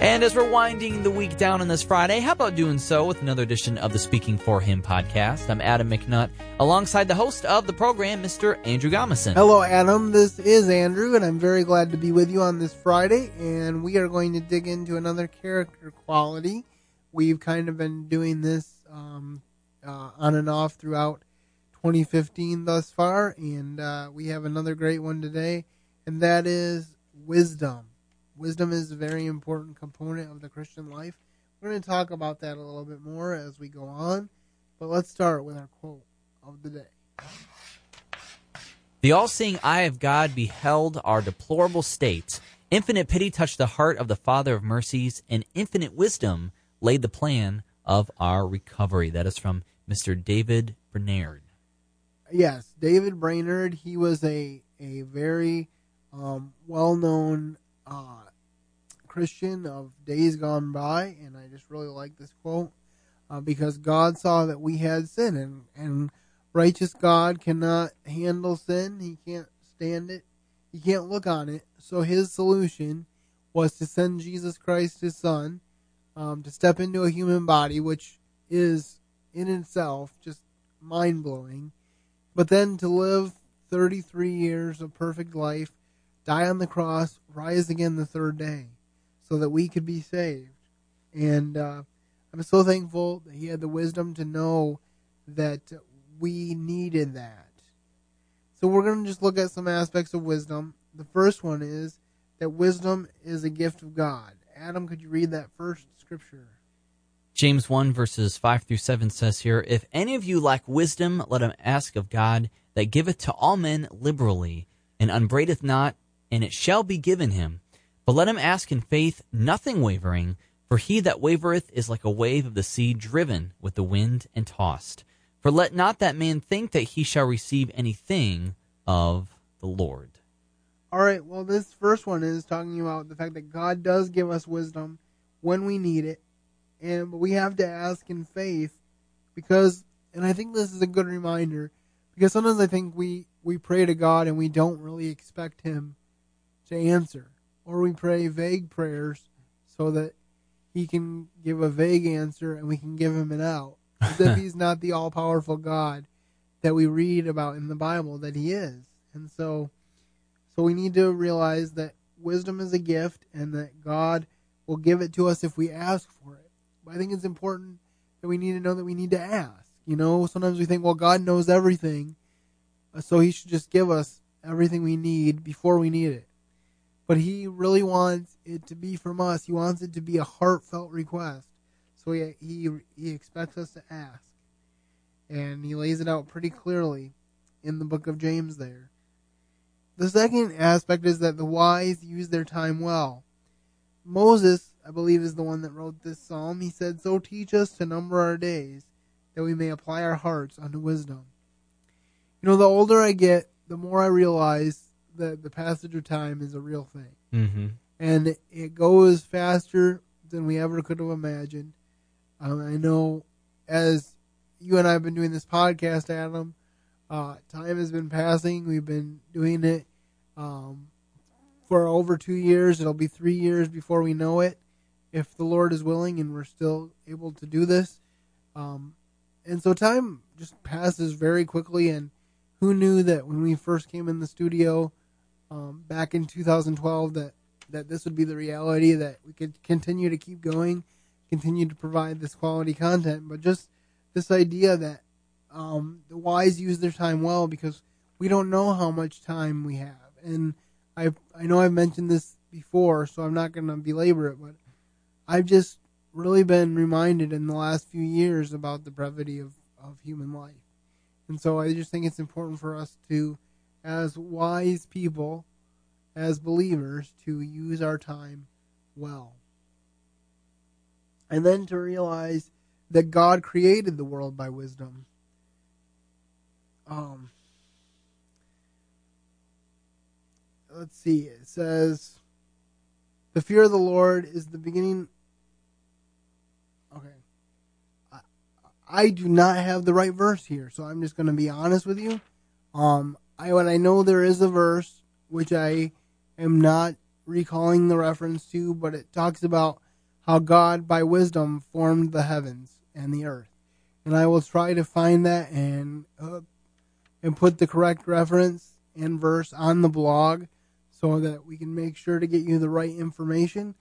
And as we're winding the week down on this Friday, how about doing so with another edition of the Speaking for Him podcast? I'm Adam McNutt, alongside the host of the program, Mr. Andrew Gomison. Hello, Adam. This is Andrew, and I'm very glad to be with you on this Friday. And we are going to dig into another character quality. We've kind of been doing this um, uh, on and off throughout 2015 thus far, and uh, we have another great one today, and that is wisdom. Wisdom is a very important component of the Christian life. We're going to talk about that a little bit more as we go on, but let's start with our quote of the day. The all seeing eye of God beheld our deplorable state. Infinite pity touched the heart of the Father of mercies, and infinite wisdom laid the plan of our recovery. That is from Mr. David Brainerd. Yes, David Brainerd. He was a, a very um, well known uh, Christian of days gone by, and I just really like this quote uh, because God saw that we had sin, and, and righteous God cannot handle sin. He can't stand it. He can't look on it. So his solution was to send Jesus Christ, his son, um, to step into a human body, which is in itself just mind blowing, but then to live 33 years of perfect life, die on the cross, rise again the third day so that we could be saved. And uh, I'm so thankful that he had the wisdom to know that we needed that. So we're going to just look at some aspects of wisdom. The first one is that wisdom is a gift of God. Adam, could you read that first scripture? James 1 verses 5 through 7 says here, If any of you lack wisdom, let him ask of God, that giveth to all men liberally, and unbraideth not, and it shall be given him. But let him ask in faith, nothing wavering, for he that wavereth is like a wave of the sea driven with the wind and tossed. For let not that man think that he shall receive anything of the Lord. All right, well, this first one is talking about the fact that God does give us wisdom when we need it, and we have to ask in faith because, and I think this is a good reminder because sometimes I think we we pray to God and we don't really expect Him to answer or we pray vague prayers so that he can give a vague answer and we can give him an out. As if he's not the all powerful God that we read about in the Bible that he is. And so so we need to realize that wisdom is a gift and that God will give it to us if we ask for it. But I think it's important that we need to know that we need to ask. You know, sometimes we think, well, God knows everything, so he should just give us everything we need before we need it but he really wants it to be from us. He wants it to be a heartfelt request. So he he, he expects us to ask, and he lays it out pretty clearly in the book of James. There, the second aspect is that the wise use their time well. Moses, I believe, is the one that wrote this psalm. He said, "So teach us to number our days, that we may apply our hearts unto wisdom." You know, the older I get, the more I realize that the passage of time is a real thing. Mm-hmm. And it goes faster than we ever could have imagined. Um, I know as you and I have been doing this podcast, Adam, uh, time has been passing. We've been doing it um, for over two years. It'll be three years before we know it, if the Lord is willing and we're still able to do this. Um, and so time just passes very quickly. And who knew that when we first came in the studio um, back in 2012 that that this would be the reality that we could continue to keep going, continue to provide this quality content, but just this idea that um, the wise use their time well because we don't know how much time we have, and I I know I've mentioned this before, so I'm not going to belabor it, but I've just really been reminded in the last few years about the brevity of, of human life. And so I just think it's important for us to as wise people, as believers, to use our time well. And then to realize that God created the world by wisdom. Um, let's see, it says, The fear of the Lord is the beginning. Okay. I, I do not have the right verse here, so I'm just going to be honest with you. Um, I when I know there is a verse which I am not recalling the reference to, but it talks about how God by wisdom formed the heavens and the earth. And I will try to find that and uh, and put the correct reference and verse on the blog so that we can make sure to get you the right information.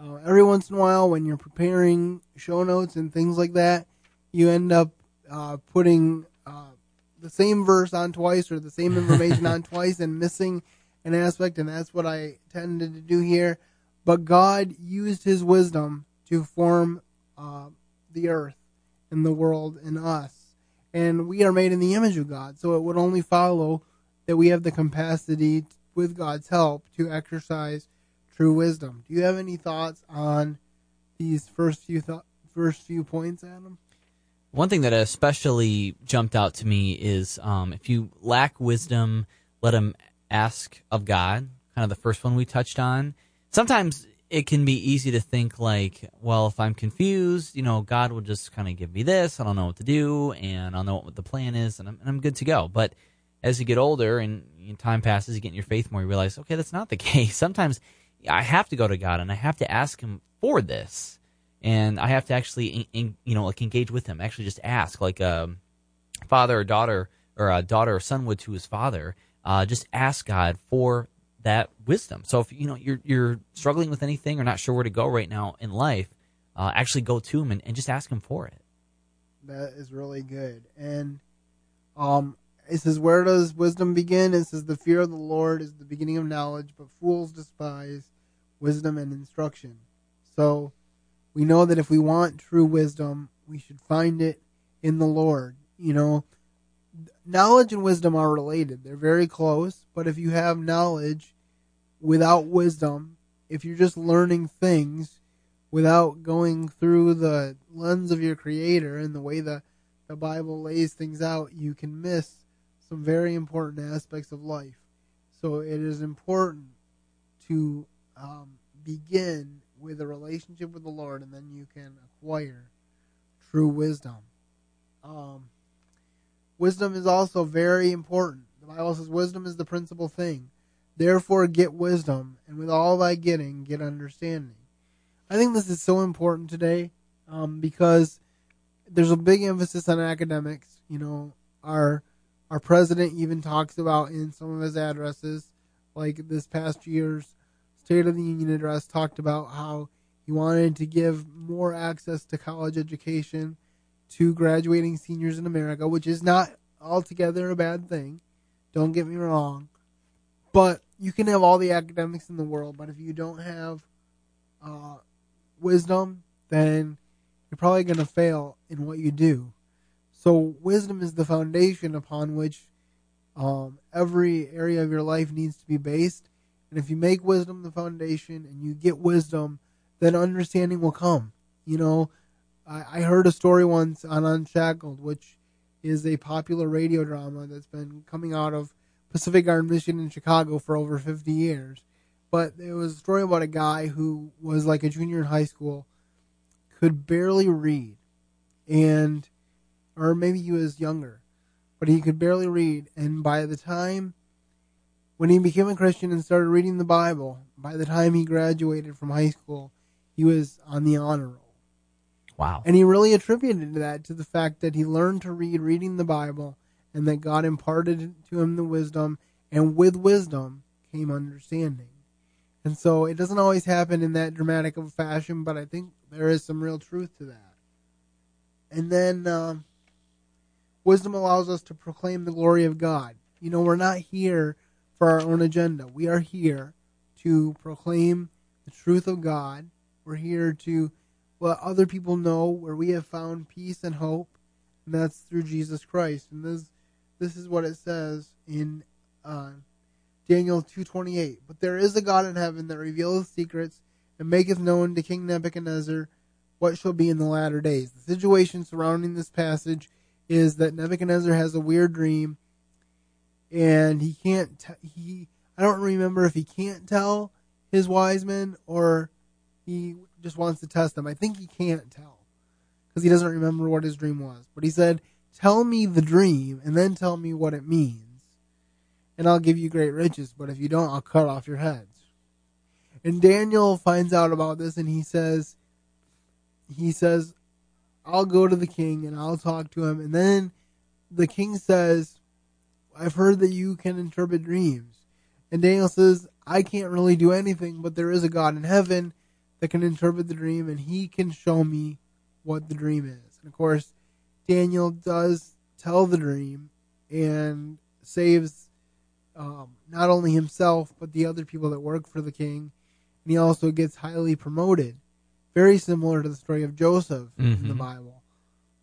Uh, every once in a while, when you're preparing show notes and things like that, you end up uh, putting the same verse on twice or the same information on twice and missing an aspect, and that's what I tended to do here. But God used His wisdom to form uh, the earth and the world and us. And we are made in the image of God, so it would only follow that we have the capacity, with God's help, to exercise true wisdom. Do you have any thoughts on these first few th- first few points, Adam? One thing that especially jumped out to me is um, if you lack wisdom, let him ask of God. Kind of the first one we touched on. Sometimes it can be easy to think like, well, if I'm confused, you know, God will just kind of give me this. I don't know what to do, and I'll know what the plan is, and I'm, and I'm good to go. But as you get older and time passes, you get in your faith more, you realize, okay, that's not the case. Sometimes I have to go to God and I have to ask Him for this and I have to actually, in, in, you know, like engage with him. Actually, just ask, like a um, father or daughter, or a daughter or son would to his father. Uh, just ask God for that wisdom. So if you know you're you're struggling with anything or not sure where to go right now in life, uh, actually go to him and, and just ask him for it. That is really good. And um, it says, "Where does wisdom begin?" It says, "The fear of the Lord is the beginning of knowledge, but fools despise wisdom and instruction." So we know that if we want true wisdom, we should find it in the Lord. You know, knowledge and wisdom are related. They're very close, but if you have knowledge without wisdom, if you're just learning things without going through the lens of your creator and the way the, the Bible lays things out, you can miss some very important aspects of life. So it is important to um, begin with a relationship with the Lord, and then you can acquire true wisdom. Um, wisdom is also very important. The Bible says wisdom is the principal thing. Therefore, get wisdom, and with all thy getting, get understanding. I think this is so important today um, because there's a big emphasis on academics. You know, our our president even talks about in some of his addresses, like this past year's State of the Union address talked about how he wanted to give more access to college education to graduating seniors in America, which is not altogether a bad thing. Don't get me wrong. But you can have all the academics in the world, but if you don't have uh, wisdom, then you're probably going to fail in what you do. So, wisdom is the foundation upon which um, every area of your life needs to be based. And if you make wisdom the foundation and you get wisdom, then understanding will come. You know, I, I heard a story once on Unshackled, which is a popular radio drama that's been coming out of Pacific Garden Mission in Chicago for over 50 years. But it was a story about a guy who was like a junior in high school, could barely read, and, or maybe he was younger, but he could barely read. And by the time when he became a Christian and started reading the Bible, by the time he graduated from high school, he was on the honor roll. Wow. And he really attributed that to the fact that he learned to read reading the Bible and that God imparted to him the wisdom, and with wisdom came understanding. And so it doesn't always happen in that dramatic of a fashion, but I think there is some real truth to that. And then uh, wisdom allows us to proclaim the glory of God. You know, we're not here for our own agenda. We are here to proclaim the truth of God. We're here to let other people know where we have found peace and hope, and that's through Jesus Christ. And this this is what it says in uh, Daniel two twenty eight. But there is a God in heaven that revealeth secrets and maketh known to King Nebuchadnezzar what shall be in the latter days. The situation surrounding this passage is that Nebuchadnezzar has a weird dream and he can't. T- he I don't remember if he can't tell his wise men or he just wants to test them. I think he can't tell because he doesn't remember what his dream was. But he said, "Tell me the dream and then tell me what it means, and I'll give you great riches. But if you don't, I'll cut off your heads." And Daniel finds out about this and he says, he says, I'll go to the king and I'll talk to him. And then the king says, I've heard that you can interpret dreams. And Daniel says, I can't really do anything, but there is a God in heaven that can interpret the dream and he can show me what the dream is. And of course, Daniel does tell the dream and saves um, not only himself, but the other people that work for the king. And he also gets highly promoted. Very similar to the story of Joseph mm-hmm. in the Bible,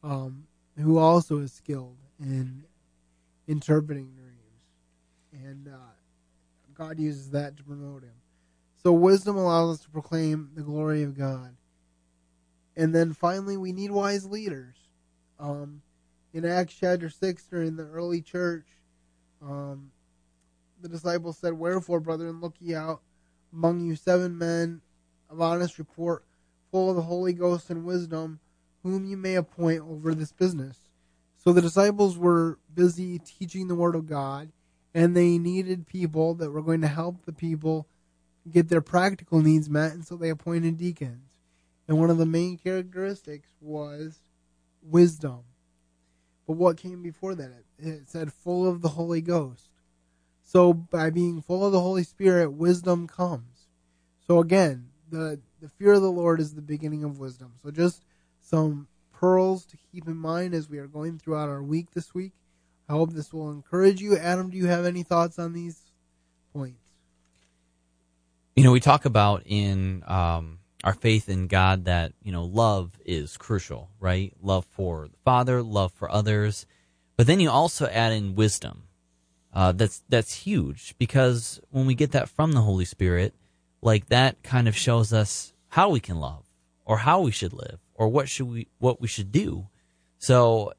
um, who also is skilled in interpreting dreams. And uh, God uses that to promote him. So wisdom allows us to proclaim the glory of God. And then finally, we need wise leaders. Um, in Acts chapter 6, during the early church, um, the disciples said, Wherefore, brethren, look ye out among you seven men of honest report, full of the Holy Ghost and wisdom, whom you may appoint over this business. So the disciples were busy teaching the Word of God, and they needed people that were going to help the people get their practical needs met, and so they appointed deacons. And one of the main characteristics was wisdom. But what came before that? It, said full of the Holy Ghost. So by being full of the Holy Spirit, wisdom comes. So again, the the fear of the Lord is the beginning of wisdom. So just some pearls to keep in mind as we are going throughout our week this week. I hope this will encourage you. Adam, do you have any thoughts on these points? You know, we talk about in um, our faith in God that, you know, love is crucial, right? Love for the Father, love for others. But then you also add in wisdom. Uh, that's that's huge because when we get that from the Holy Spirit, like that kind of shows us how we can love or how we should live or what should we what we should do. So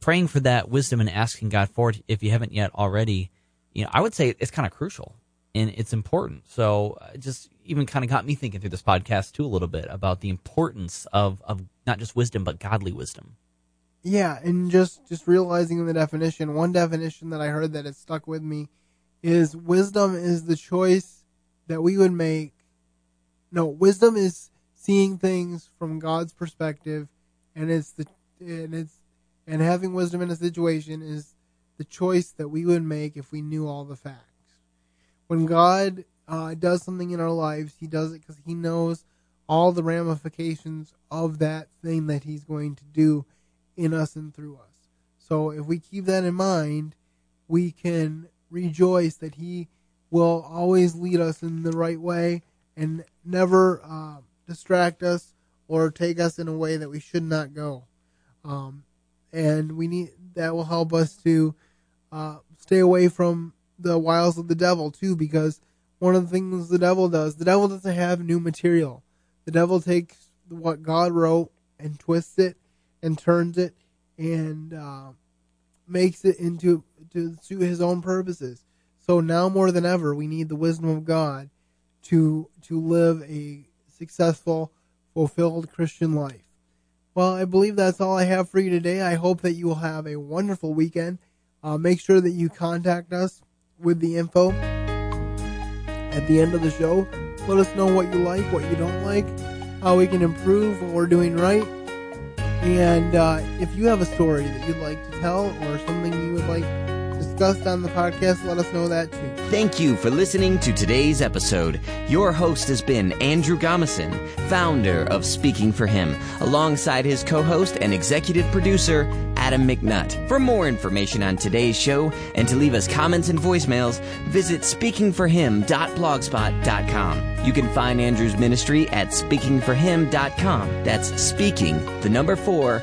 praying for that wisdom and asking God for it if you haven't yet already, you know, I would say it's kind of crucial and it's important. So uh, just even kind of got me thinking through this podcast too a little bit about the importance of of not just wisdom but godly wisdom. Yeah, and just just realizing the definition. One definition that I heard that has stuck with me is wisdom is the choice that we would make. No, wisdom is seeing things from God's perspective, and it's the and it's and having wisdom in a situation is the choice that we would make if we knew all the facts when God uh, does something in our lives, He does it because He knows all the ramifications of that thing that He's going to do in us and through us. So if we keep that in mind, we can rejoice that He will always lead us in the right way and never uh, distract us or take us in a way that we should not go. Um, and we need that will help us to uh, stay away from the wiles of the devil too, because one of the things the devil does, the devil doesn't have new material. The devil takes what God wrote and twists it and turns it and uh, makes it into to suit his own purposes. So now more than ever, we need the wisdom of God to to live a successful, fulfilled Christian life. Well, I believe that's all I have for you today. I hope that you will have a wonderful weekend. Uh, make sure that you contact us with the info at the end of the show. Let us know what you like, what you don't like, how we can improve, what we're doing right. And uh, if you have a story that you'd like to tell or something you would like discussed on the podcast, let us know that too. Thank you for listening to today's episode. Your host has been Andrew Gomison, founder of Speaking for Him, alongside his co host and executive producer, Adam McNutt. For more information on today's show and to leave us comments and voicemails, visit speakingforhim.blogspot.com. You can find Andrew's ministry at speakingforhim.com. That's speaking, the number four,